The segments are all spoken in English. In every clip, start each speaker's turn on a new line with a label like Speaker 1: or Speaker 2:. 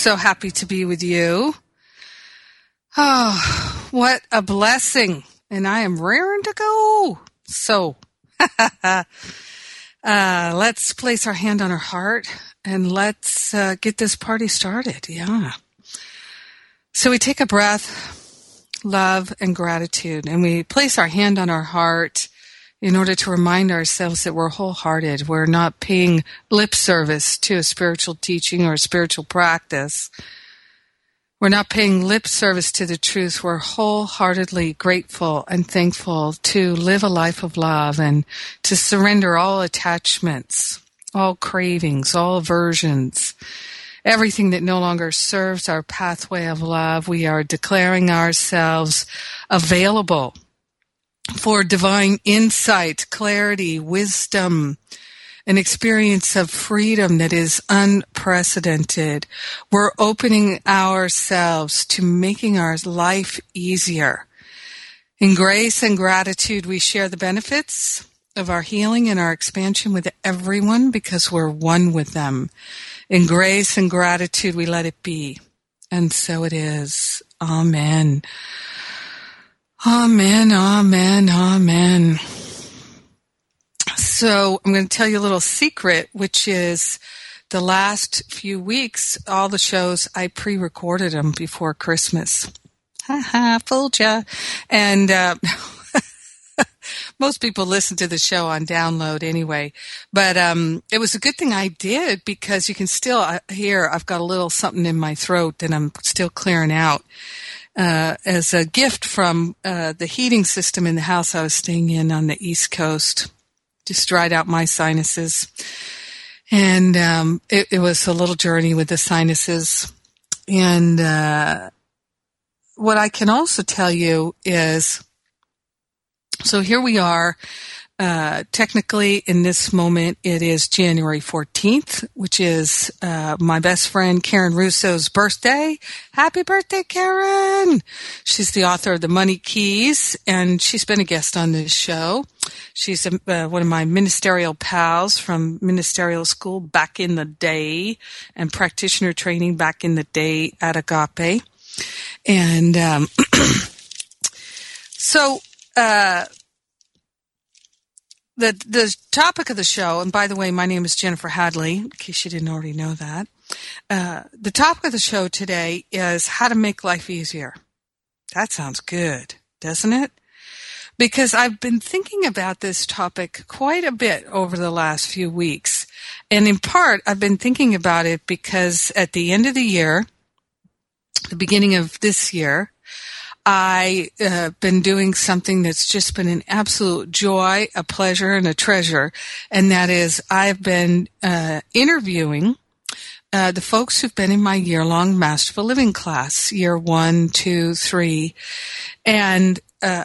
Speaker 1: So happy to be with you. Oh, what a blessing. And I am raring to go. So, uh, let's place our hand on our heart and let's uh, get this party started. Yeah. So we take a breath, love and gratitude, and we place our hand on our heart in order to remind ourselves that we're wholehearted. We're not paying lip service to a spiritual teaching or a spiritual practice. We're not paying lip service to the truth. We're wholeheartedly grateful and thankful to live a life of love and to surrender all attachments, all cravings, all aversions, everything that no longer serves our pathway of love. We are declaring ourselves available for divine insight, clarity, wisdom, an experience of freedom that is unprecedented. We're opening ourselves to making our life easier. In grace and gratitude, we share the benefits of our healing and our expansion with everyone because we're one with them. In grace and gratitude, we let it be. And so it is. Amen. Amen, amen, amen. So I'm going to tell you a little secret, which is the last few weeks, all the shows, I pre-recorded them before Christmas. Ha ha, fooled ya. And, uh, most people listen to the show on download anyway, but, um, it was a good thing I did because you can still uh, hear I've got a little something in my throat that I'm still clearing out uh, as a gift from uh, the heating system in the house I was staying in on the East Coast. Just dried out my sinuses. And um, it, it, was a little journey with the sinuses. And uh, what I can also tell you is so here we are uh, technically, in this moment, it is January 14th, which is uh, my best friend Karen Russo's birthday. Happy birthday, Karen! She's the author of The Money Keys, and she's been a guest on this show. She's a, uh, one of my ministerial pals from ministerial school back in the day and practitioner training back in the day at Agape. And um, so, uh, the the topic of the show, and by the way, my name is Jennifer Hadley, in case you didn't already know that. Uh, the topic of the show today is how to make life easier. That sounds good, doesn't it? Because I've been thinking about this topic quite a bit over the last few weeks. And in part, I've been thinking about it because at the end of the year, the beginning of this year, I uh, been doing something that's just been an absolute joy, a pleasure, and a treasure, and that is I've been uh, interviewing uh, the folks who've been in my year-long Masterful Living class, year one, two, three, and uh,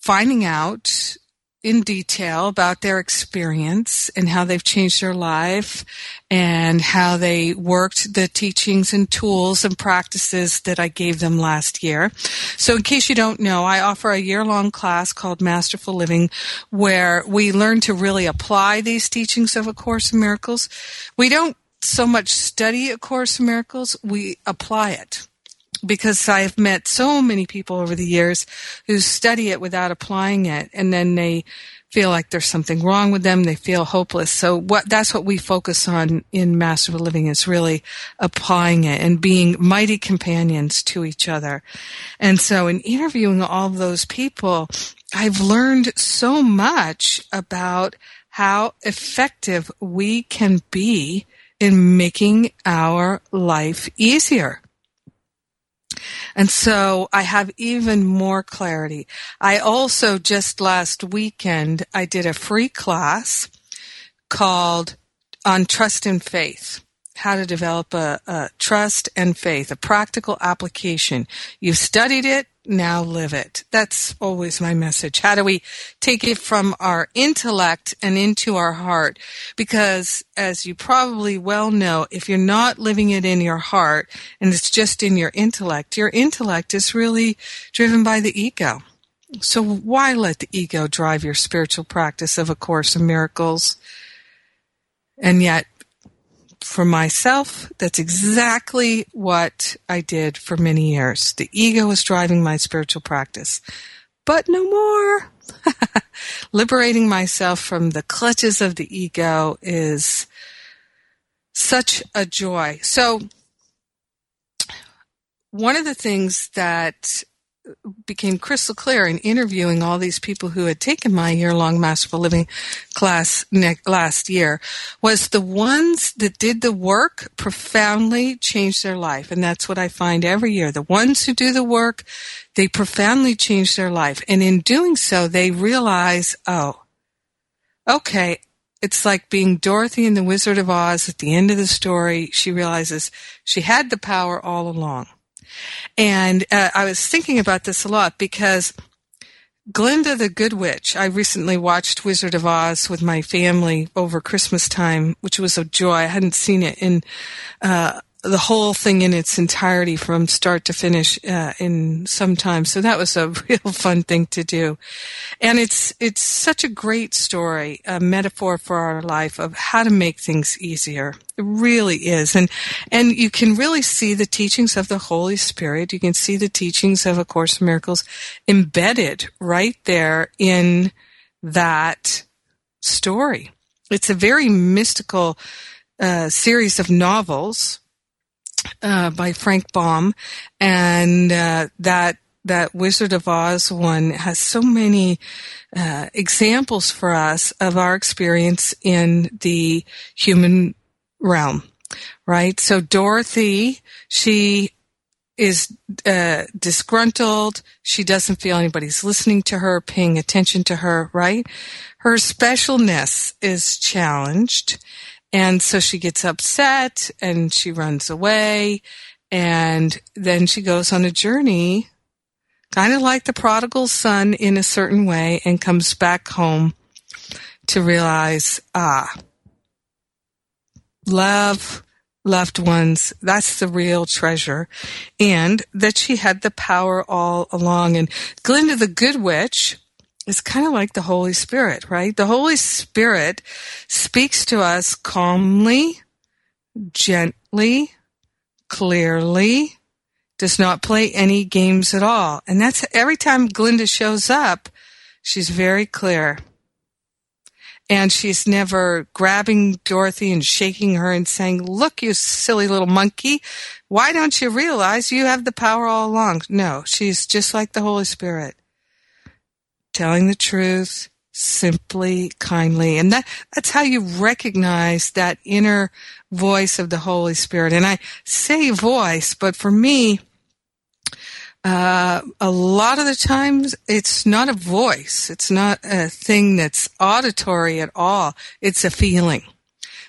Speaker 1: finding out in detail about their experience and how they've changed their life and how they worked the teachings and tools and practices that I gave them last year. So in case you don't know, I offer a year long class called Masterful Living where we learn to really apply these teachings of A Course in Miracles. We don't so much study A Course in Miracles, we apply it because I've met so many people over the years who study it without applying it and then they feel like there's something wrong with them. They feel hopeless. So what, that's what we focus on in Masterful Living is really applying it and being mighty companions to each other. And so in interviewing all those people, I've learned so much about how effective we can be in making our life easier. And so I have even more clarity. I also just last weekend, I did a free class called on trust and faith. How to develop a, a, trust and faith, a practical application. You've studied it, now live it. That's always my message. How do we take it from our intellect and into our heart? Because as you probably well know, if you're not living it in your heart and it's just in your intellect, your intellect is really driven by the ego. So why let the ego drive your spiritual practice of A Course in Miracles? And yet for myself, that's exactly what I did for many years. The ego was driving my spiritual practice. But no more. Liberating myself from the clutches of the ego is such a joy. So, one of the things that became crystal clear in interviewing all these people who had taken my year-long masterful living class ne- last year was the ones that did the work profoundly changed their life and that's what i find every year the ones who do the work they profoundly change their life and in doing so they realize oh okay it's like being Dorothy in the Wizard of Oz at the end of the story. She realizes she had the power all along. And uh, I was thinking about this a lot because Glinda the Good Witch, I recently watched Wizard of Oz with my family over Christmas time, which was a joy. I hadn't seen it in uh, the whole thing in its entirety from start to finish uh, in some time. So that was a real fun thing to do. And it's, it's such a great story, a metaphor for our life of how to make things easier. It really is. And, and you can really see the teachings of the Holy Spirit. You can see the teachings of A Course in Miracles embedded right there in that story. It's a very mystical uh, series of novels uh, by Frank Baum, and uh, that that Wizard of Oz one has so many uh, examples for us of our experience in the human realm, right? So Dorothy, she is uh, disgruntled. She doesn't feel anybody's listening to her, paying attention to her, right? Her specialness is challenged and so she gets upset and she runs away. And then she goes on a journey, kind of like the prodigal son in a certain way, and comes back home to realize, ah, love, loved ones, that's the real treasure. And that she had the power all along. And Glinda the Good Witch, is kind of like the Holy Spirit, right? The Holy Spirit speaks to us calmly, gently, clearly, does not play any games at all. And that's every time Glinda shows up, she's very clear. And she's never grabbing Dorothy and shaking her and saying, Look, you silly little monkey, why don't you realize you have the power all along? No, she's just like the Holy Spirit telling the truth simply, kindly. And that, that's how you recognize that inner voice of the Holy Spirit. And I say voice, but for me, uh, a lot of the times it's not a voice. It's not a thing that's auditory at all. It's a feeling.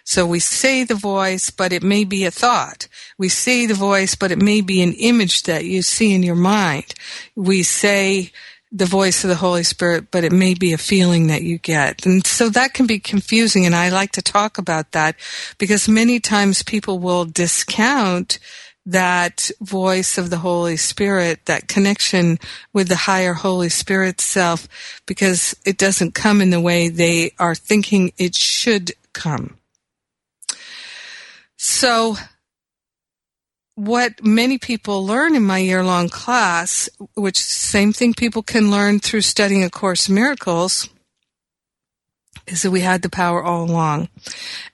Speaker 1: So we say the voice, but it may be a thought. We say the voice, but it may be an image that you see in your mind. We say, the voice of the Holy Spirit, but it may be a feeling that you get. And so that can be confusing. And I like to talk about that because many times people will discount that voice of the Holy Spirit, that connection with the higher Holy Spirit self, because it doesn't come in the way they are thinking it should come. So what many people learn in my year long class, which same thing people can learn through studying A Course in Miracles, is that we had the power all along.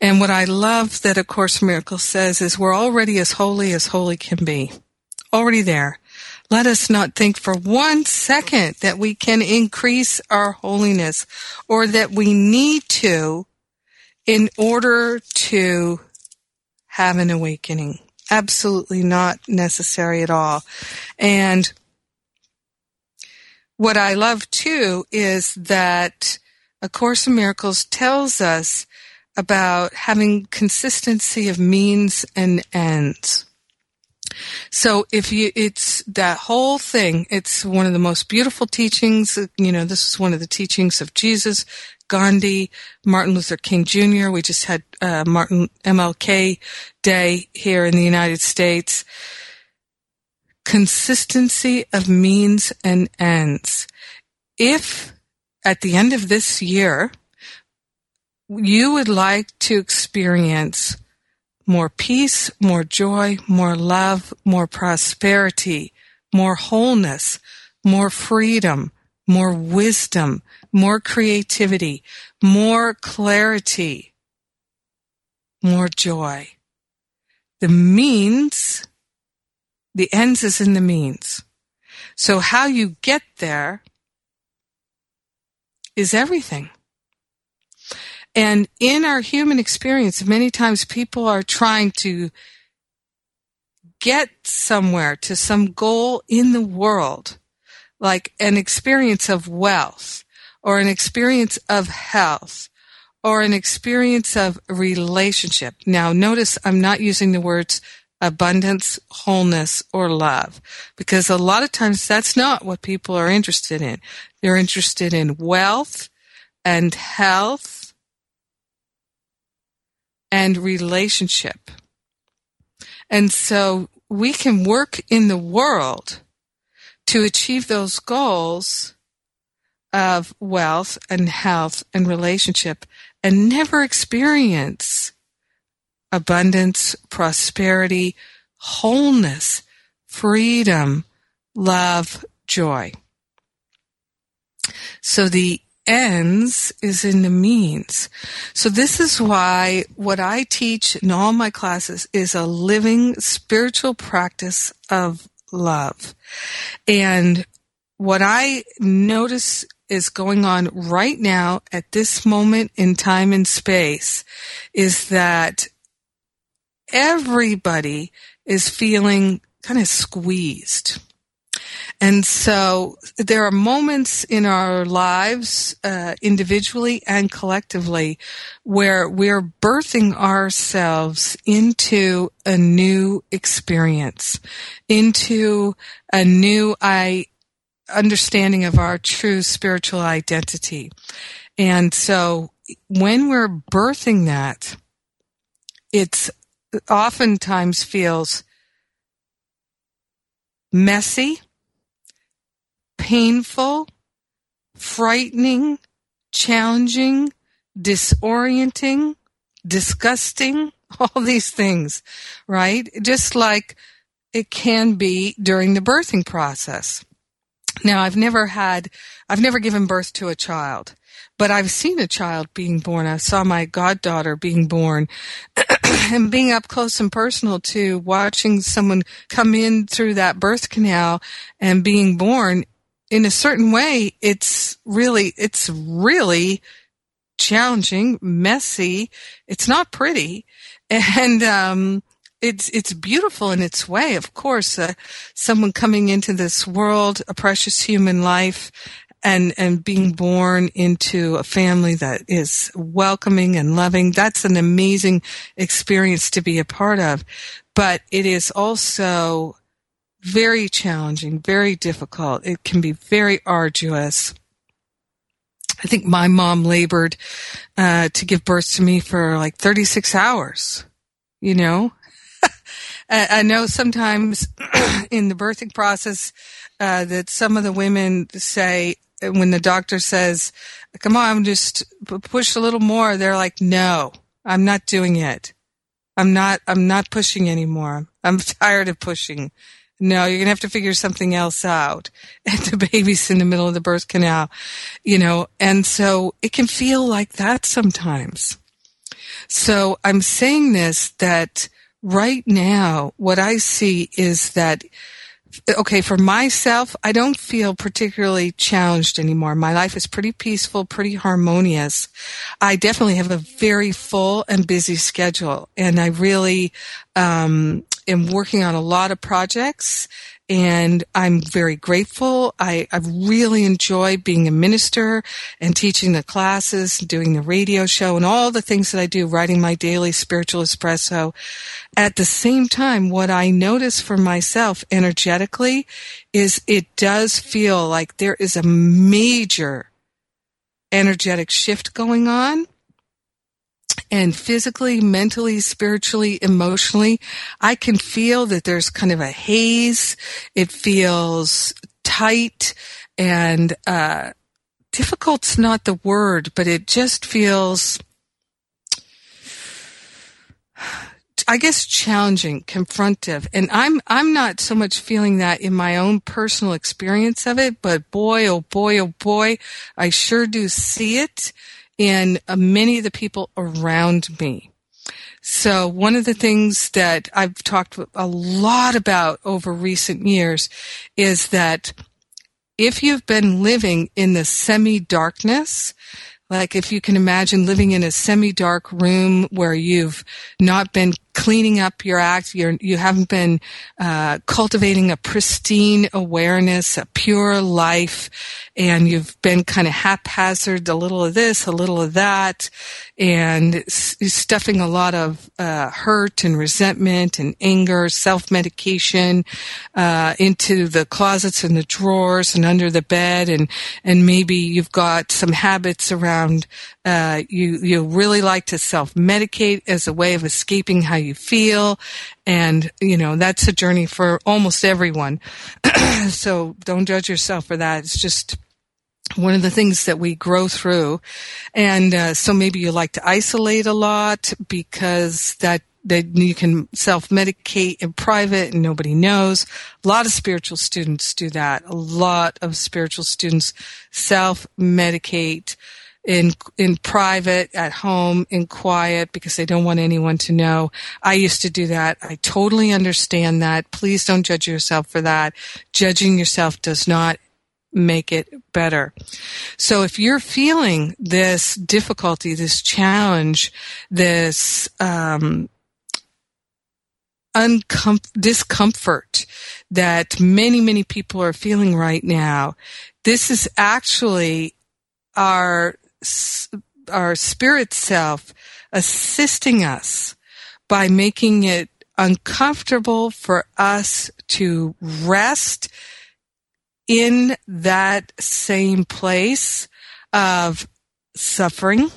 Speaker 1: And what I love that A Course in Miracles says is we're already as holy as holy can be. Already there. Let us not think for one second that we can increase our holiness or that we need to in order to have an awakening absolutely not necessary at all. And what I love too is that A Course in Miracles tells us about having consistency of means and ends. So if you, it's that whole thing, it's one of the most beautiful teachings. You know, this is one of the teachings of Jesus, Gandhi, Martin Luther King Jr. We just had uh, Martin MLK Day here in the United States. Consistency of means and ends. If at the end of this year, you would like to experience more peace, more joy, more love, more prosperity, more wholeness, more freedom, more wisdom, more creativity, more clarity, more joy. The means, the ends is in the means. So how you get there is everything. And in our human experience, many times people are trying to get somewhere to some goal in the world, like an experience of wealth or an experience of health or an experience of relationship. Now notice I'm not using the words abundance, wholeness, or love because a lot of times that's not what people are interested in. They're interested in wealth and health and relationship. And so we can work in the world to achieve those goals of wealth and health and relationship and never experience abundance, prosperity, wholeness, freedom, love, joy. So the ends is in the means. So this is why what I teach in all my classes is a living spiritual practice of love. And what I notice is going on right now at this moment in time and space is that everybody is feeling kind of squeezed and so there are moments in our lives, uh, individually and collectively, where we're birthing ourselves into a new experience, into a new I, understanding of our true spiritual identity. And so when we're birthing that, it's oftentimes feels messy painful, frightening, challenging, disorienting, disgusting, all these things, right? Just like it can be during the birthing process. Now, I've never had, I've never given birth to a child, but I've seen a child being born. I saw my goddaughter being born and being up close and personal to watching someone come in through that birth canal and being born in a certain way, it's really, it's really challenging, messy. It's not pretty. And, um, it's it's beautiful in its way. Of course, uh, someone coming into this world, a precious human life, and and being born into a family that is welcoming and loving. That's an amazing experience to be a part of. But it is also very challenging, very difficult. It can be very arduous. I think my mom labored uh, to give birth to me for like 36 hours. You know, I know sometimes in the birthing process uh, that some of the women say when the doctor says, "Come on, just push a little more," they're like, "No, I'm not doing it. I'm not. I'm not pushing anymore. I'm tired of pushing." No, you're going to have to figure something else out. And the baby's in the middle of the birth canal, you know, and so it can feel like that sometimes. So I'm saying this that right now, what I see is that okay, for myself, I don't feel particularly challenged anymore. My life is pretty peaceful, pretty harmonious. I definitely have a very full and busy schedule, and I really um, am working on a lot of projects and I'm very grateful. I, I really enjoy being a minister and teaching the classes, doing the radio show and all the things that I do, writing my daily spiritual espresso. At the same time, what I notice for myself energetically is it does feel like there is a major energetic shift going on and physically, mentally, spiritually, emotionally, I can feel that there's kind of a haze. It feels tight and, uh, difficult's not the word, but it just feels, I guess challenging, confrontive. And I'm, I'm not so much feeling that in my own personal experience of it, but boy, oh boy, oh boy, I sure do see it in uh, many of the people around me. So one of the things that I've talked a lot about over recent years is that if you've been living in the semi darkness, like if you can imagine living in a semi-dark room where you've not been cleaning up your act, you're, you haven't been uh, cultivating a pristine awareness, a pure life, and you've been kind of haphazard, a little of this, a little of that, and stuffing a lot of uh, hurt and resentment and anger, self-medication uh, into the closets and the drawers and under the bed, and and maybe you've got some habits around uh, you you really like to self medicate as a way of escaping how you feel, and you know that's a journey for almost everyone. so don't judge yourself for that. It's just one of the things that we grow through. And uh, so maybe you like to isolate a lot because that that you can self-medicate in private and nobody knows. A lot of spiritual students do that. A lot of spiritual students self-medicate in in private at home in quiet because they don't want anyone to know. I used to do that. I totally understand that. Please don't judge yourself for that. Judging yourself does not make it better. So if you're feeling this difficulty, this challenge, this um, uncom- discomfort that many, many people are feeling right now, this is actually our our spirit self assisting us by making it uncomfortable for us to rest in that same place of suffering,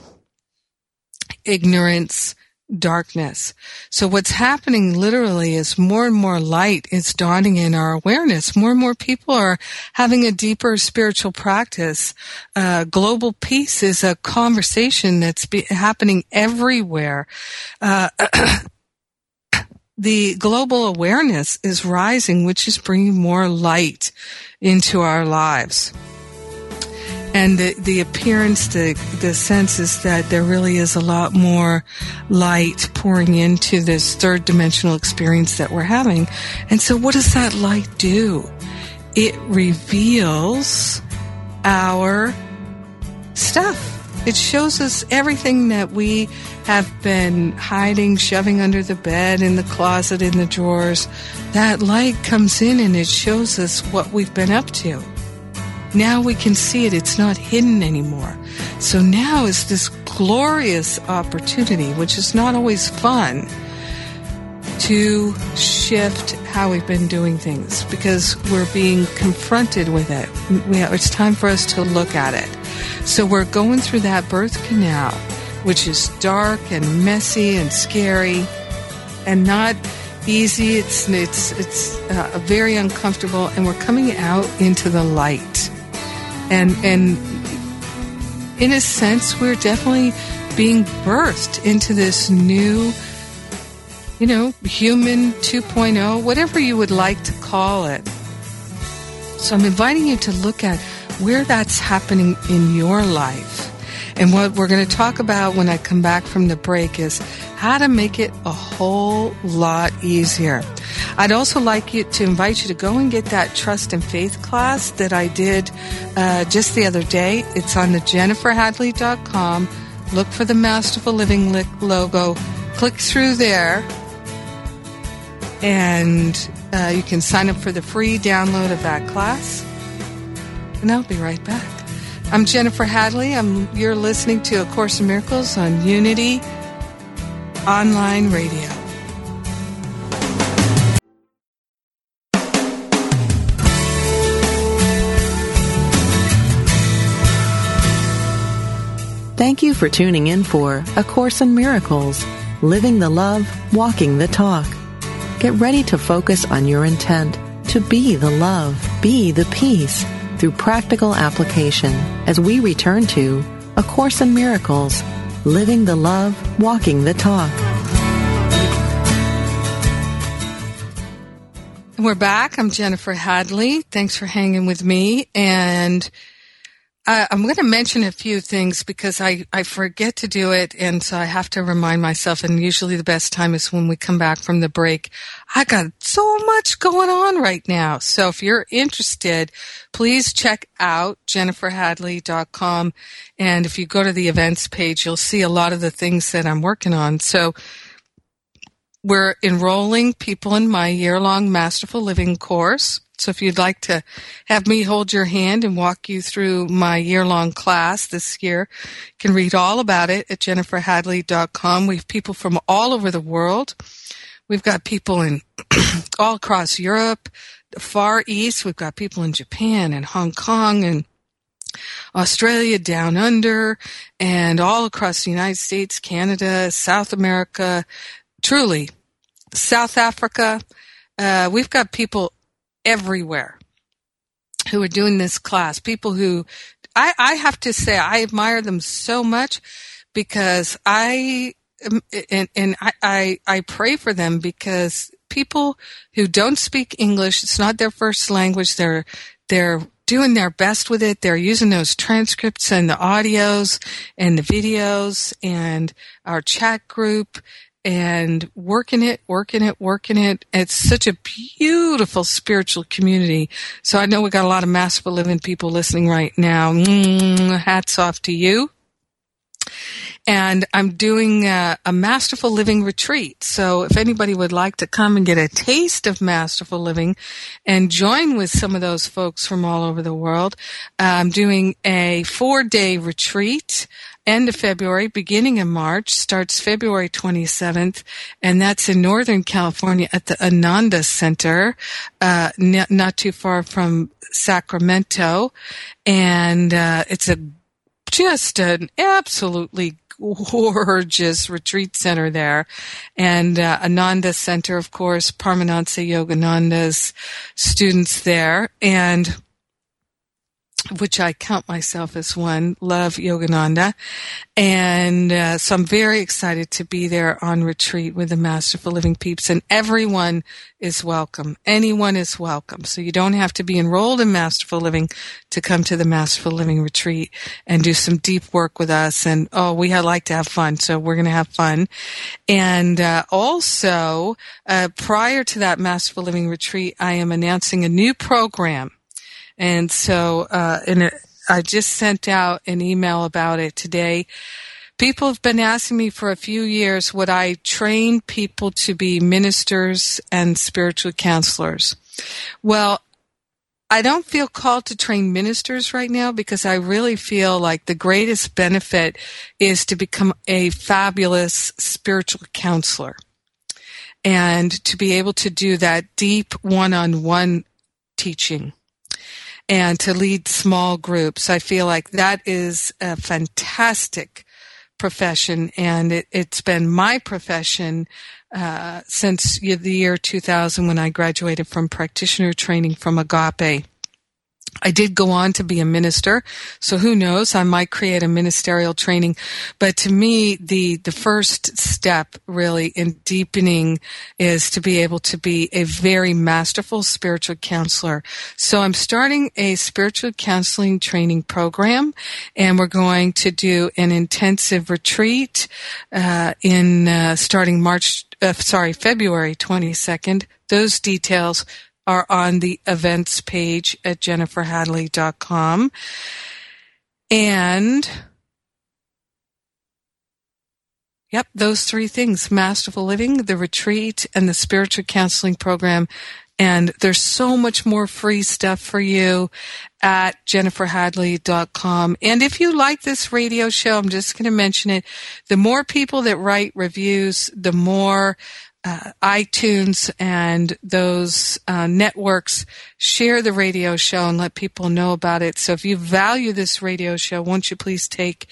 Speaker 1: ignorance, darkness. So what's happening literally is more and more light is dawning in our awareness. More and more people are having a deeper spiritual practice. Uh, global peace is a conversation that's be- happening everywhere. Uh, the global awareness is rising, which is bringing more light into our lives. And the, the appearance, the, the sense is that there really is a lot more light pouring into this third dimensional experience that we're having. And so what does that light do? It reveals our stuff. It shows us everything that we have been hiding, shoving under the bed, in the closet, in the drawers. That light comes in and it shows us what we've been up to. Now we can see it. It's not hidden anymore. So now is this glorious opportunity, which is not always fun, to shift how we've been doing things because we're being confronted with it. it's time for us to look at it. So we're going through that birth canal, which is dark and messy and scary and not easy. It's, it's, it's uh, very uncomfortable and we're coming out into the light. And, and in a sense, we're definitely being birthed into this new you know, human 2.0, whatever you would like to call it. So I'm inviting you to look at where that's happening in your life. And what we're going to talk about when I come back from the break is how to make it a whole lot easier. I'd also like you to invite you to go and get that trust and faith class that I did uh, just the other day. It's on the jenniferhadley.com. Look for the Masterful Living logo. Click through there and Uh, you can sign up for the free download of that class. And I'll be right back. I'm Jennifer Hadley. I'm, you're listening to A Course in Miracles on Unity Online Radio.
Speaker 2: Thank you for tuning in for A Course in Miracles, Living the Love, Walking the Talk. Get ready to focus on your intent to be the love, be the peace through practical application as we return to A Course in Miracles, Living the Love, Walking the Talk.
Speaker 1: We're back. I'm Jennifer Hadley. Thanks for hanging with me. And uh, I'm going to mention a few things because I, I forget to do it, and so I have to remind myself. And usually the best time is when we come back from the break. I got so much going on right now. So if you're interested, please check out jenniferhadley.com. And if you go to the events page, you'll see a lot of the things that I'm working on. So we're enrolling people in my year long Masterful Living course. So if you'd like to have me hold your hand and walk you through my year long class this year, you can read all about it at jenniferhadley.com. We have people from all over the world. We've got people in all across Europe, the Far East. We've got people in Japan and Hong Kong and Australia, down under, and all across the United States, Canada, South America, truly, South Africa. Uh, we've got people everywhere who are doing this class. People who I, I have to say I admire them so much because I um, and, and I, I, I pray for them because people who don't speak English, it's not their first language. They're they're doing their best with it. They're using those transcripts and the audios and the videos and our chat group and working it, working it, working it. It's such a beautiful spiritual community. So I know we got a lot of Masterful Living people listening right now. Mm, hats off to you. And I'm doing a, a, Masterful Living retreat. So if anybody would like to come and get a taste of Masterful Living and join with some of those folks from all over the world, I'm doing a four day retreat end of February, beginning of March, starts February 27th, and that's in Northern California at the Ananda Center, uh, n- not too far from Sacramento. And, uh, it's a, just an absolutely gorgeous retreat center there. And uh, Ananda Center, of course, Paramahansa Yogananda's students there. And which I count myself as one, love Yogananda. And uh, so I'm very excited to be there on retreat with the Masterful Living peeps. And everyone is welcome. Anyone is welcome. So you don't have to be enrolled in Masterful Living to come to the Masterful Living retreat and do some deep work with us. And oh, we like to have fun. So we're going to have fun. And uh, also, uh, prior to that Masterful Living retreat, I am announcing a new program and so, uh, I just sent out an email about it today. People have been asking me for a few years would I train people to be ministers and spiritual counselors? Well, I don't feel called to train ministers right now because I really feel like the greatest benefit is to become a fabulous spiritual counselor and to be able to do that deep one on one teaching and to lead small groups. I feel like that is a fantastic profession and it, has been my profession uh, since the year 2000 when I graduated from practitioner training from Agape. I did go on to be a minister, so who knows? I might create a ministerial training. But to me, the the first step really in deepening is to be able to be a very masterful spiritual counselor. So I'm starting a spiritual counseling training program, and we're going to do an intensive retreat uh, in uh, starting March. Uh, sorry, February 22nd. Those details are on the events page at jenniferhadley.com. And Yep, those three things, Masterful Living, the retreat, and the spiritual counseling program And there's so much more free stuff for you at jenniferhadley.com. And if you like this radio show, I'm just going to mention it. The more people that write reviews, the more uh, iTunes and those uh, networks share the radio show and let people know about it. So if you value this radio show, won't you please take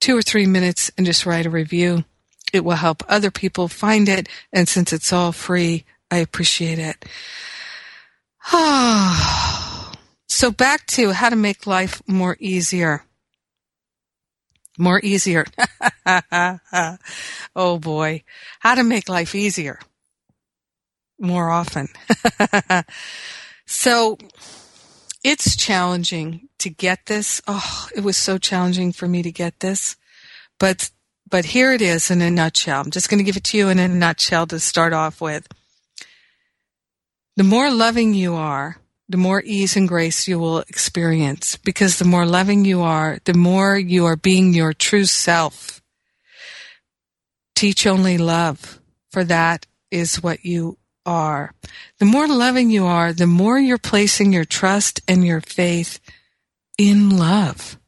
Speaker 1: two or three minutes and just write a review? It will help other people find it. And since it's all free, I appreciate it. so back to how to make life more easier. More easier. oh boy. How to make life easier. More often. so it's challenging to get this. Oh, it was so challenging for me to get this. But but here it is in a nutshell. I'm just going to give it to you in a nutshell to start off with. The more loving you are, the more ease and grace you will experience because the more loving you are, the more you are being your true self. Teach only love, for that is what you are. The more loving you are, the more you're placing your trust and your faith in love.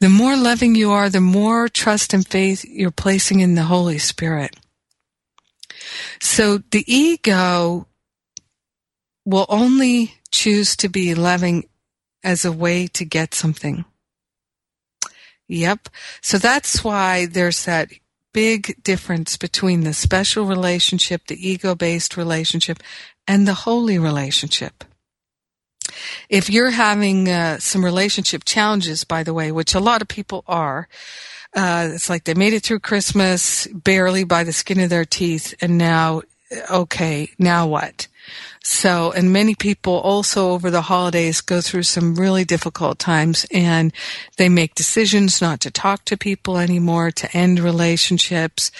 Speaker 1: The more loving you are, the more trust and faith you're placing in the Holy Spirit. So the ego will only choose to be loving as a way to get something. Yep. So that's why there's that big difference between the special relationship, the ego based relationship, and the holy relationship. If you're having uh, some relationship challenges, by the way, which a lot of people are, uh, it's like they made it through Christmas barely by the skin of their teeth, and now, okay, now what? So, and many people also over the holidays go through some really difficult times and they make decisions not to talk to people anymore, to end relationships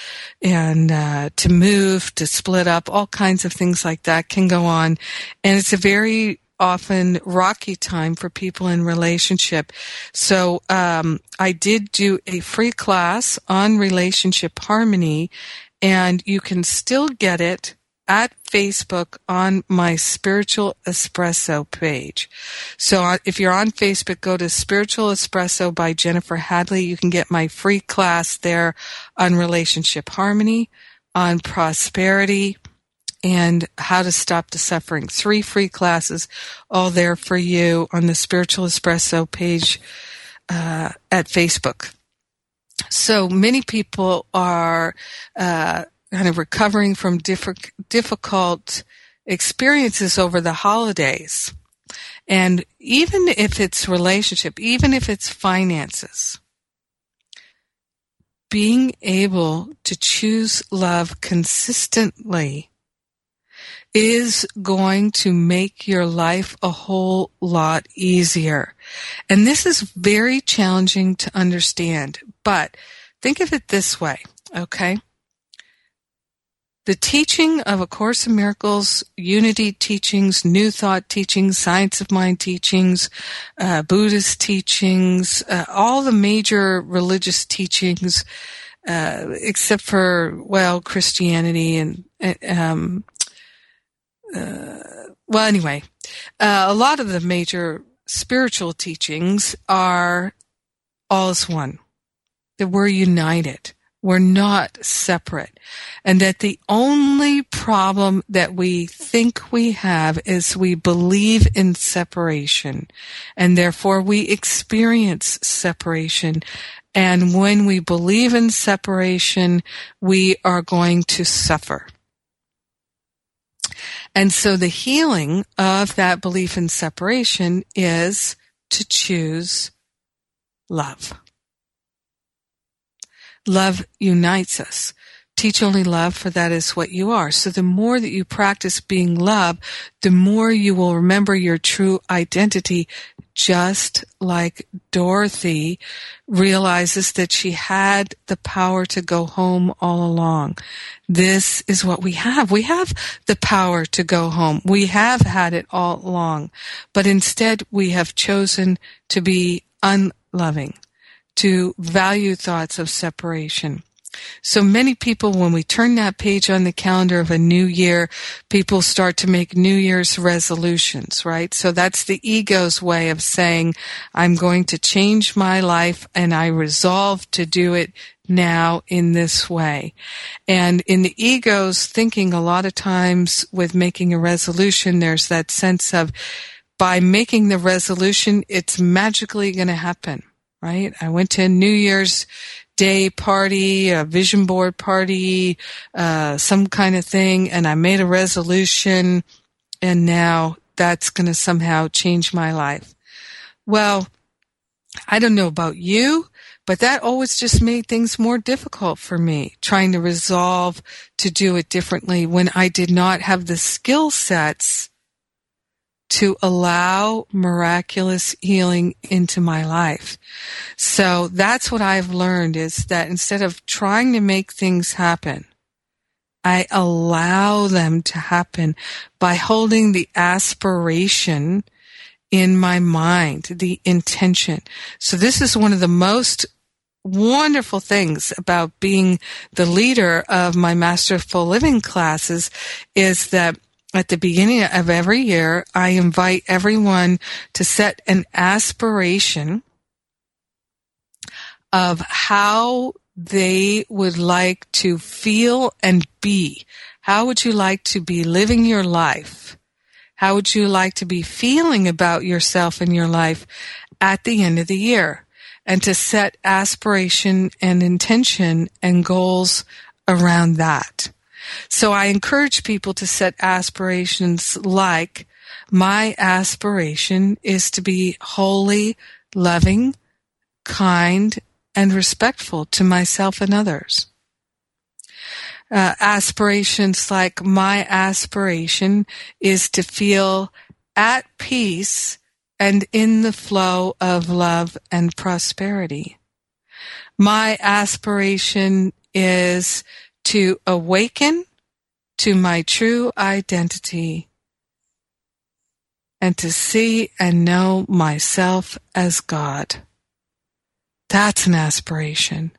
Speaker 1: and uh, to move, to split up, all kinds of things like that can go on. And it's a very often rocky time for people in relationship. So um, I did do a free class on relationship harmony, and you can still get it at Facebook on my Spiritual Espresso page. So uh, if you're on Facebook, go to Spiritual Espresso by Jennifer Hadley. You can get my free class there on relationship harmony, on prosperity, and how to stop the suffering. Three free classes, all there for you on the Spiritual Espresso page uh, at Facebook. So many people are uh, kind of recovering from diff- difficult experiences over the holidays. And even if it's relationship, even if it's finances, being able to choose love consistently is going to make your life a whole lot easier. And this is very challenging to understand, but think of it this way, okay? The teaching of A Course in Miracles, Unity teachings, New Thought teachings, Science of Mind teachings, uh, Buddhist teachings, uh, all the major religious teachings, uh, except for, well, Christianity and, um, uh, well, anyway, uh, a lot of the major spiritual teachings are all as one. That we're united. We're not separate. And that the only problem that we think we have is we believe in separation. And therefore we experience separation. And when we believe in separation, we are going to suffer. And so the healing of that belief in separation is to choose love. Love unites us. Teach only love, for that is what you are. So the more that you practice being love, the more you will remember your true identity, just like Dorothy realizes that she had the power to go home all along. This is what we have. We have the power to go home. We have had it all along, but instead we have chosen to be unloving, to value thoughts of separation. So many people, when we turn that page on the calendar of a new year, people start to make New Year's resolutions, right? So that's the ego's way of saying, I'm going to change my life and I resolve to do it now in this way. And in the ego's thinking, a lot of times with making a resolution, there's that sense of by making the resolution, it's magically going to happen, right? I went to a New Year's day party, a vision board party, uh, some kind of thing, and I made a resolution, and now that's going to somehow change my life. Well, I don't know about you, but that always just made things more difficult for me, trying to resolve to do it differently when I did not have the skill sets to allow miraculous healing into my life. So that's what I've learned is that instead of trying to make things happen, I allow them to happen by holding the aspiration in my mind, the intention. So this is one of the most wonderful things about being the leader of my masterful living classes is that at the beginning of every year, I invite everyone to set an aspiration of how they would like to feel and be. How would you like to be living your life? How would you like to be feeling about yourself and your life at the end of the year? And to set aspiration and intention and goals around that. So I encourage people to set aspirations like my aspiration is to be holy, loving, kind, and respectful to myself and others. Uh, aspirations like my aspiration is to feel at peace and in the flow of love and prosperity. My aspiration is to awaken to my true identity and to see and know myself as God. That's an aspiration.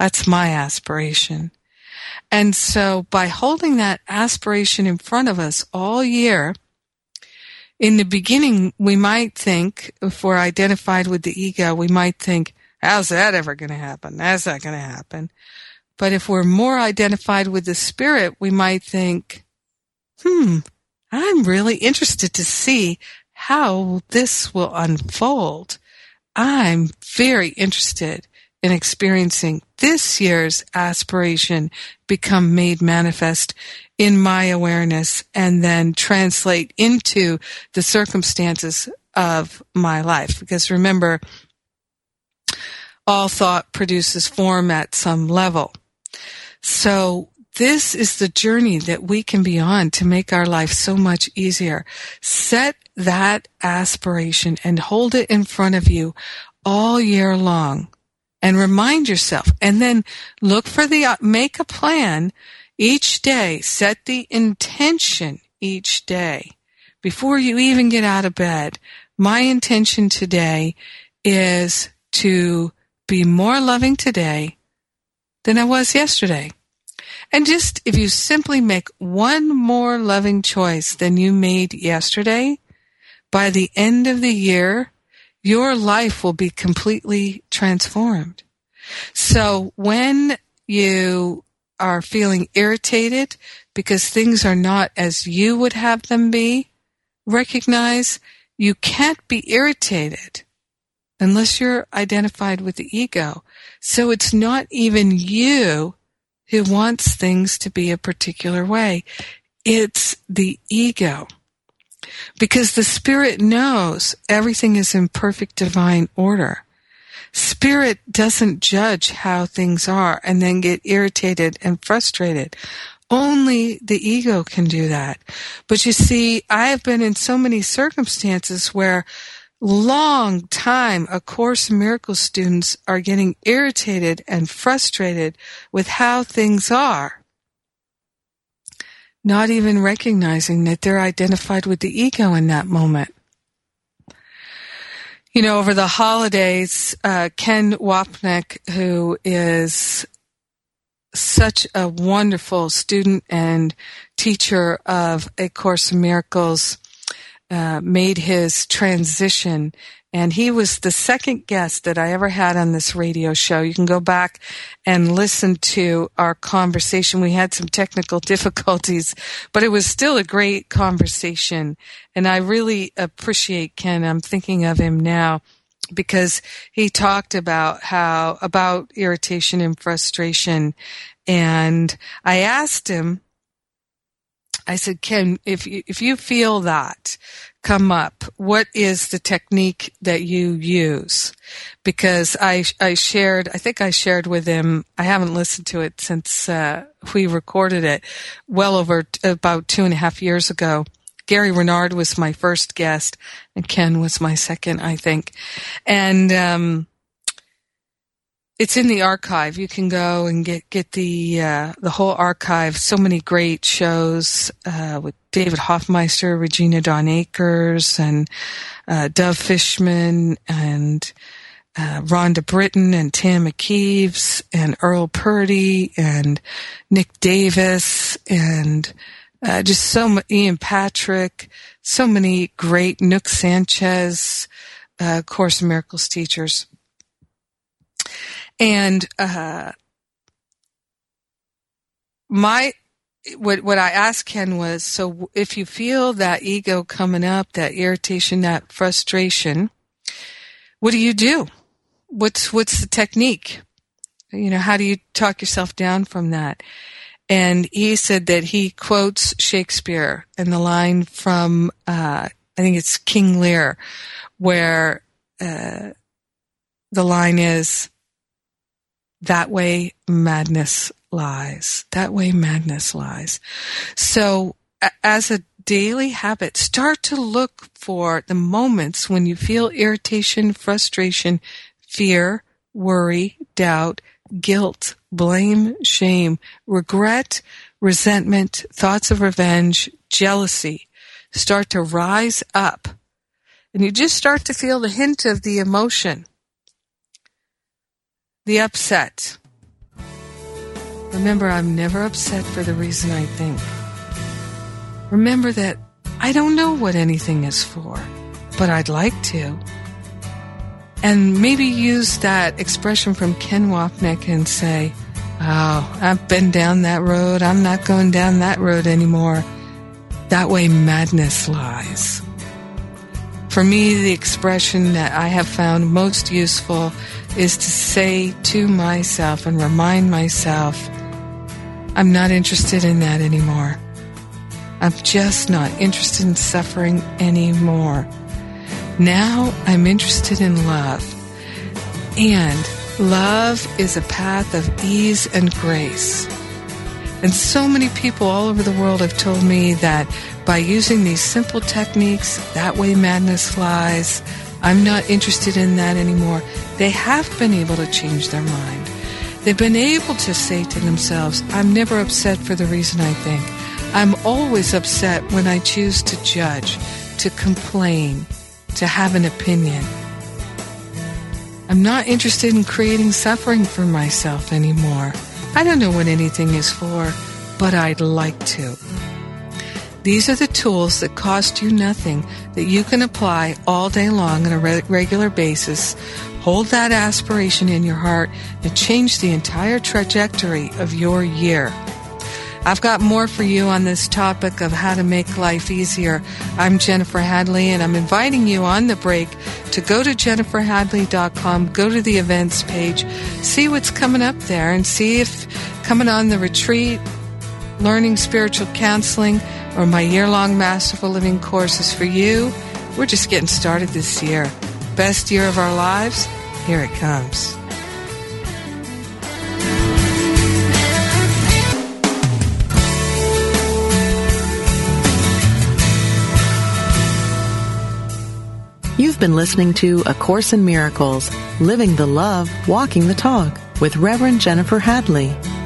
Speaker 1: That's my aspiration. And so by holding that aspiration in front of us all year, in the beginning, we might think, if we're identified with the ego, we might think, how's that ever going to happen? That's not going to happen. But if we're more identified with the spirit, we might think, hmm, I'm really interested to see how this will unfold. I'm very interested in experiencing this year's aspiration become made manifest in my awareness and then translate into the circumstances of my life. Because remember, all thought produces form at some level. So this is the journey that we can be on to make our life so much easier. Set that aspiration and hold it in front of you all year long and remind yourself and then look for the, uh, make a plan each day. Set the intention each day before you even get out of bed. My intention today is to be more loving today than I was yesterday. And just if you simply make one more loving choice than you made yesterday, by the end of the year, your life will be completely transformed. So when you are feeling irritated because things are not as you would have them be, recognize you can't be irritated unless you're identified with the ego. So it's not even you who wants things to be a particular way. It's the ego. Because the spirit knows everything is in perfect divine order. Spirit doesn't judge how things are and then get irritated and frustrated. Only the ego can do that. But you see, I have been in so many circumstances where long time A Course in Miracles students are getting irritated and frustrated with how things are, not even recognizing that they're identified with the ego in that moment. You know, over the holidays, uh, Ken Wapnick, who is such a wonderful student and teacher of A Course in Miracles, uh, made his transition and he was the second guest that I ever had on this radio show. You can go back and listen to our conversation. We had some technical difficulties, but it was still a great conversation. And I really appreciate Ken. I'm thinking of him now because he talked about how, about irritation and frustration. And I asked him, I said, Ken, if you, if you feel that, come up, what is the technique that you use? Because I, I shared, I think I shared with him, I haven't listened to it since, uh, we recorded it well over t- about two and a half years ago. Gary Renard was my first guest and Ken was my second, I think. And, um, it's in the archive. You can go and get get the uh, the whole archive. So many great shows uh, with David Hoffmeister, Regina Dawn Akers, and uh, Dove Fishman, and uh, Rhonda Britten, and Tam McKeeves, and Earl Purdy, and Nick Davis, and uh, just so Ian Patrick, so many great Nouk Sanchez, uh, Course in Miracles teachers. And uh, my what what I asked Ken was, so if you feel that ego coming up, that irritation, that frustration, what do you do? What's what's the technique? You know, how do you talk yourself down from that? And he said that he quotes Shakespeare and the line from uh, I think it's King Lear, where uh, the line is that way madness lies. That way madness lies. So as a daily habit, start to look for the moments when you feel irritation, frustration, fear, worry, doubt, guilt, blame, shame, regret, resentment, thoughts of revenge, jealousy start to rise up. And you just start to feel the hint of the emotion the upset. Remember, I'm never upset for the reason I think. Remember that I don't know what anything is for, but I'd like to. And maybe use that expression from Ken Wapnick and say, Oh, I've been down that road. I'm not going down that road anymore. That way madness lies. For me, the expression that I have found most useful is to say to myself and remind myself, I'm not interested in that anymore. I'm just not interested in suffering anymore. Now I'm interested in love. And love is a path of ease and grace. And so many people all over the world have told me that by using these simple techniques, that way madness flies, I'm not interested in that anymore. They have been able to change their mind. They've been able to say to themselves, I'm never upset for the reason I think. I'm always upset when I choose to judge, to complain, to have an opinion. I'm not interested in creating suffering for myself anymore. I don't know what anything is for, but I'd like to. These are the tools that cost you nothing that you can apply all day long on a re- regular basis. Hold that aspiration in your heart and change the entire trajectory of your year. I've got more for you on this topic of how to make life easier. I'm Jennifer Hadley, and I'm inviting you on the break to go to jenniferhadley.com, go to the events page, see what's coming up there, and see if coming on the retreat, learning spiritual counseling, or my year long Masterful Living course is for you. We're just getting started this year. Best year of our lives? Here it comes.
Speaker 2: You've been listening to A Course in Miracles, Living the Love, Walking the Talk with Reverend Jennifer Hadley.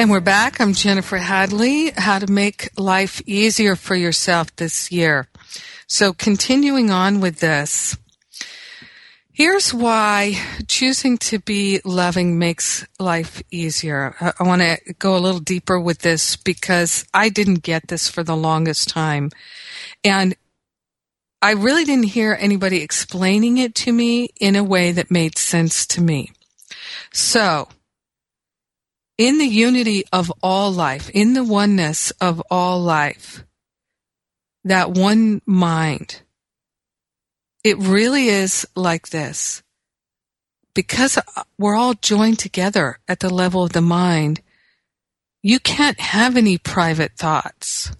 Speaker 1: And we're back. I'm Jennifer Hadley. How to make life easier for yourself this year. So continuing on with this, here's why choosing to be loving makes life easier. I, I want to go a little deeper with this because I didn't get this for the longest time. And I really didn't hear anybody explaining it to me in a way that made sense to me. So, in the unity of all life, in the oneness of all life, that one mind, it really is like this. Because we're all joined together at the level of the mind, you can't have any private thoughts.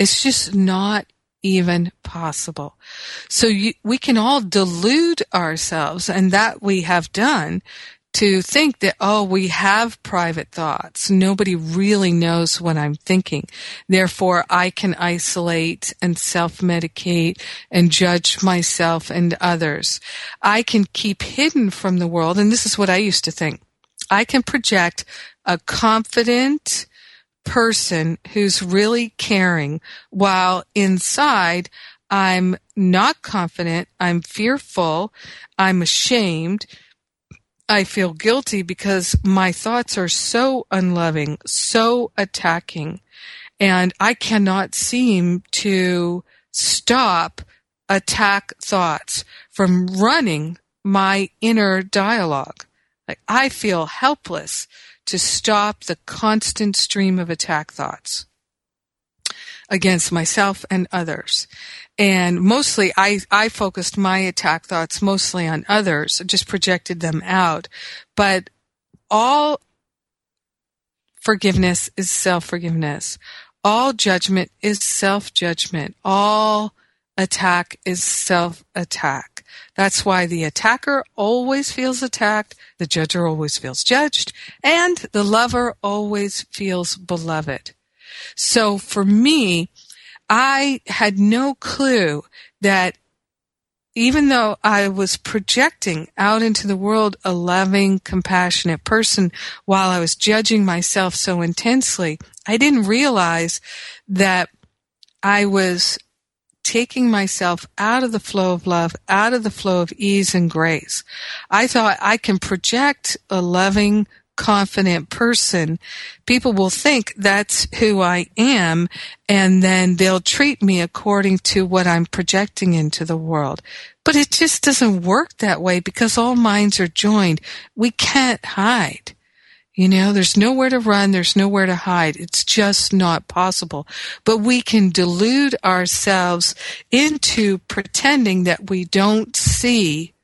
Speaker 1: It's just not even possible. So you, we can all delude ourselves, and that we have done to think that, oh, we have private thoughts. Nobody really knows what I'm thinking. Therefore, I can isolate and self-medicate and judge myself and others. I can keep hidden from the world. And this is what I used to think. I can project a confident person who's really caring while inside I'm not confident. I'm fearful. I'm ashamed I feel guilty because my thoughts are so unloving, so attacking, and I cannot seem to stop attack thoughts from running my inner dialogue. Like I feel helpless to stop the constant stream of attack thoughts against myself and others and mostly I, I focused my attack thoughts mostly on others, just projected them out. But all forgiveness is self-forgiveness. All judgment is self-judgment. All attack is self-attack. That's why the attacker always feels attacked, the judger always feels judged, and the lover always feels beloved. So for me, I had no clue that even though I was projecting out into the world a loving, compassionate person while I was judging myself so intensely, I didn't realize that I was taking myself out of the flow of love, out of the flow of ease and grace. I thought I can project a loving, confident person, people will think that's who I am, and then they'll treat me according to what I'm projecting into the world. But it just doesn't work that way because all minds are joined. We can't hide. You know, there's nowhere to run, there's nowhere to hide. It's just not possible. But we can delude ourselves into pretending that we don't see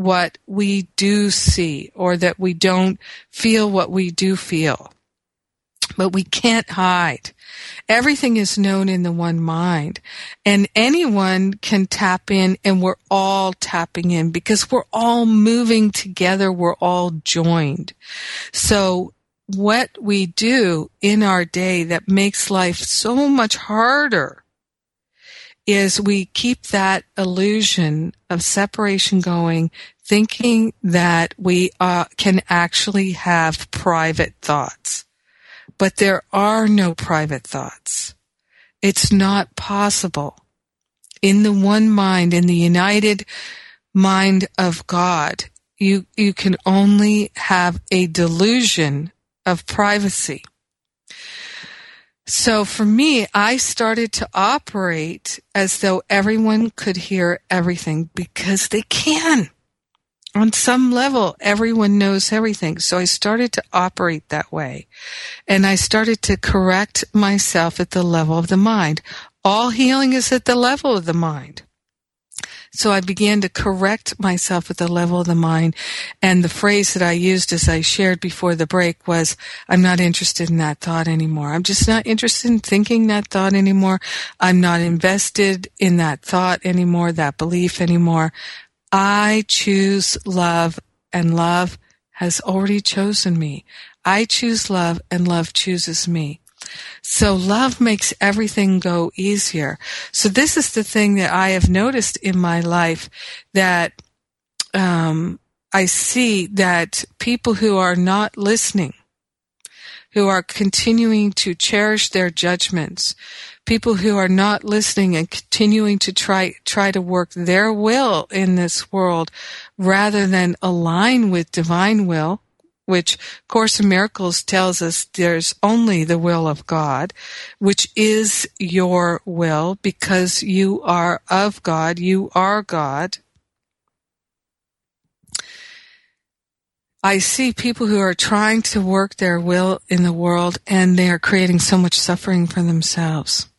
Speaker 1: what we do see or that we don't feel what we do feel. But we can't hide. Everything is known in the one mind and anyone can tap in and we're all tapping in because we're all moving together. We're all joined. So what we do in our day that makes life so much harder is we keep that illusion of separation going, thinking that we uh, can actually have private thoughts. But there are no private thoughts. It's not possible. In the one mind, in the united mind of God, you, you can only have a delusion of privacy. So for me, I started to operate as though everyone could hear everything because they can. On some level, everyone knows everything. So I started to operate that way. And I started to correct myself at the level of the mind. All healing is at the level of the mind. So I began to correct myself at the level of the mind. And the phrase that I used as I shared before the break was, I'm not interested in that thought anymore. I'm just not interested in thinking that thought anymore. I'm not invested in that thought anymore, that belief anymore. I choose love and love has already chosen me. I choose love and love chooses me. So love makes everything go easier. So this is the thing that I have noticed in my life that um, I see that people who are not listening, who are continuing to cherish their judgments, people who are not listening and continuing to try try to work their will in this world rather than align with divine will which Course in Miracles tells us there's only the will of God, which is your will because you are of God, you are God. I see people who are trying to work their will in the world and they are creating so much suffering for themselves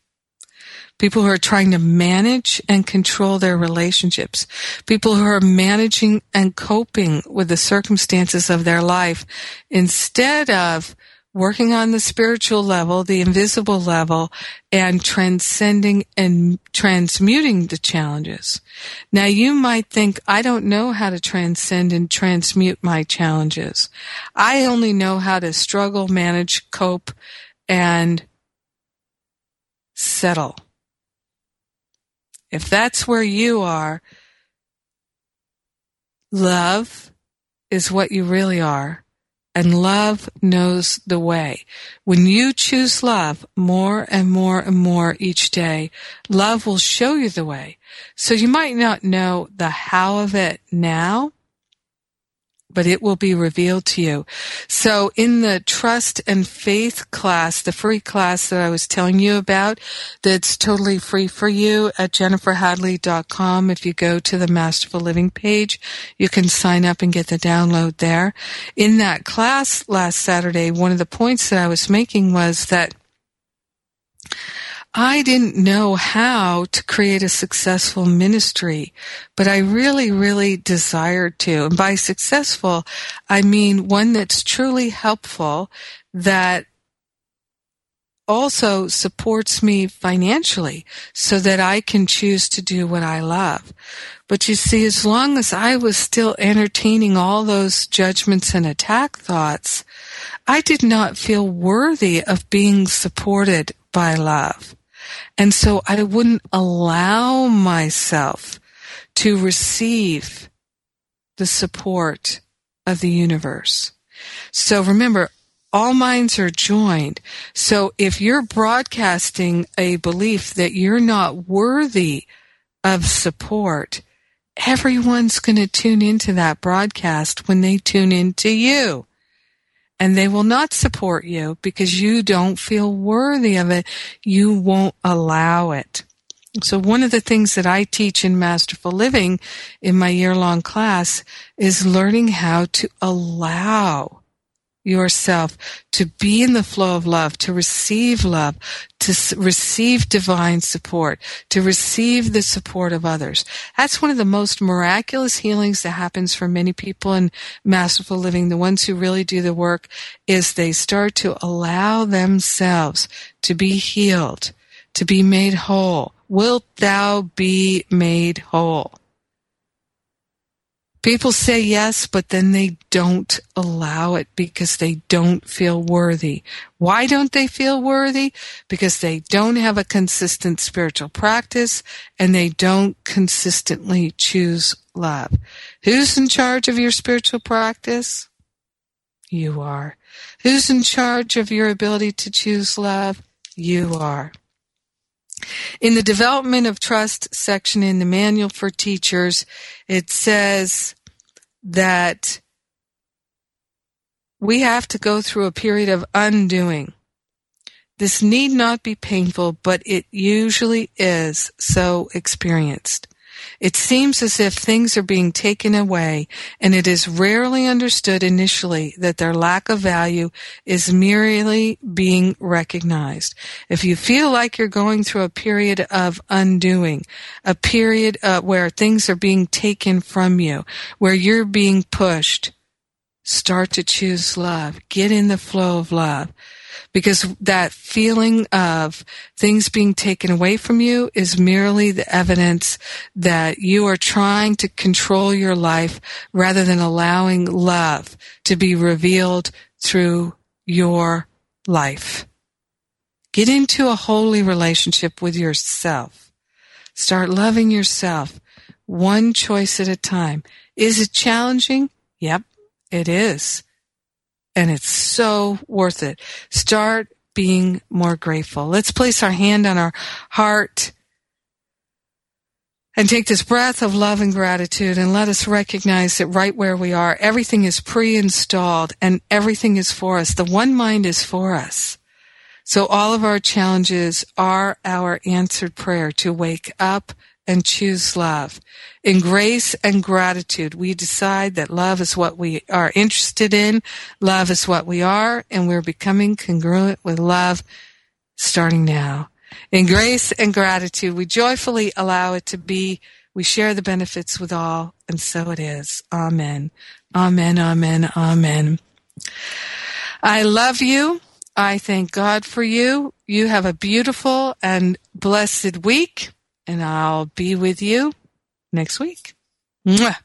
Speaker 1: people who are trying to manage and control their relationships, people who are managing and coping with the circumstances of their life instead of working on the spiritual level, the invisible level, and transcending and transmuting the challenges. Now you might think, I don't know how to transcend and transmute my challenges. I only know how to struggle, manage, cope, and settle. If that's where you are, love is what you really are. And love knows the way. When you choose love more and more and more each day, love will show you the way. So you might not know the how of it now, but it will be revealed to you. So in the trust and faith class, the free class that I was telling you about, that's totally free for you at jenniferhadley.com. If you go to the Masterful Living page, you can sign up and get the download there. In that class last Saturday, one of the points that I was making was that I didn't know how to create a successful ministry, but I really, really desired to. And by successful, I mean one that's truly helpful, that also supports me financially so that I can choose to do what I love. But you see, as long as I was still entertaining all those judgments and attack thoughts, I did not feel worthy of being supported by love. And so I wouldn't allow myself to receive the support of the universe. So remember, all minds are joined. So if you're broadcasting a belief that you're not worthy of support, everyone's going to tune into that broadcast when they tune into you and they will not support you because you don't feel worthy of it. You won't allow it. So one of the things that I teach in Masterful Living in my year long class is learning how to allow yourself to be in the flow of love, to receive love, to s- receive divine support, to receive the support of others. That's one of the most miraculous healings that happens for many people in masterful living. The ones who really do the work is they start to allow themselves to be healed, to be made whole. Wilt thou be made whole? People say yes, but then they don't allow it because they don't feel worthy. Why don't they feel worthy? Because they don't have a consistent spiritual practice and they don't consistently choose love. Who's in charge of your spiritual practice? You are. Who's in charge of your ability to choose love? You are. In the development of trust section in the manual for teachers, it says that we have to go through a period of undoing. This need not be painful, but it usually is so experienced. It seems as if things are being taken away, and it is rarely understood initially that their lack of value is merely being recognized. If you feel like you're going through a period of undoing, a period uh, where things are being taken from you, where you're being pushed, start to choose love. Get in the flow of love. Because that feeling of things being taken away from you is merely the evidence that you are trying to control your life rather than allowing love to be revealed through your life. Get into a holy relationship with yourself. Start loving yourself one choice at a time. Is it challenging? Yep, it is. And it's so worth it. Start being more grateful. Let's place our hand on our heart and take this breath of love and gratitude and let us recognize that right where we are, everything is pre-installed and everything is for us. The one mind is for us. So all of our challenges are our answered prayer to wake up and choose love. In grace and gratitude, we decide that love is what we are interested in. Love is what we are, and we're becoming congruent with love starting now. In grace and gratitude, we joyfully allow it to be. We share the benefits with all, and so it is. Amen. Amen. Amen. Amen. I love you. I thank God for you. You have a beautiful and blessed week, and I'll be with you next week. Mwah.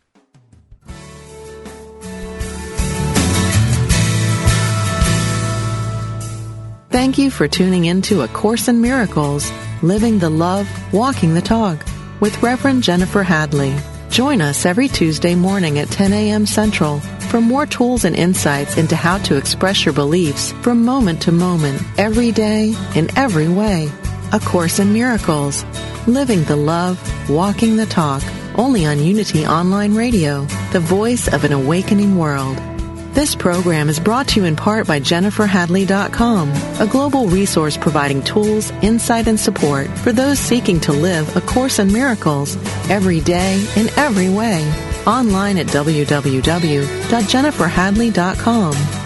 Speaker 2: Thank you for tuning in to A Course in Miracles, Living the Love, Walking the Talk with Reverend Jennifer Hadley. Join us every Tuesday morning at 10 a.m. Central for more tools and insights into how to express your beliefs from moment to moment, every day, in every way. A Course in Miracles, Living the Love, Walking the Talk, only on Unity Online Radio, the voice of an awakening world. This program is brought to you in part by JenniferHadley.com, a global resource providing tools, insight, and support for those seeking to live A Course in Miracles every day in every way. Online at www.jenniferhadley.com.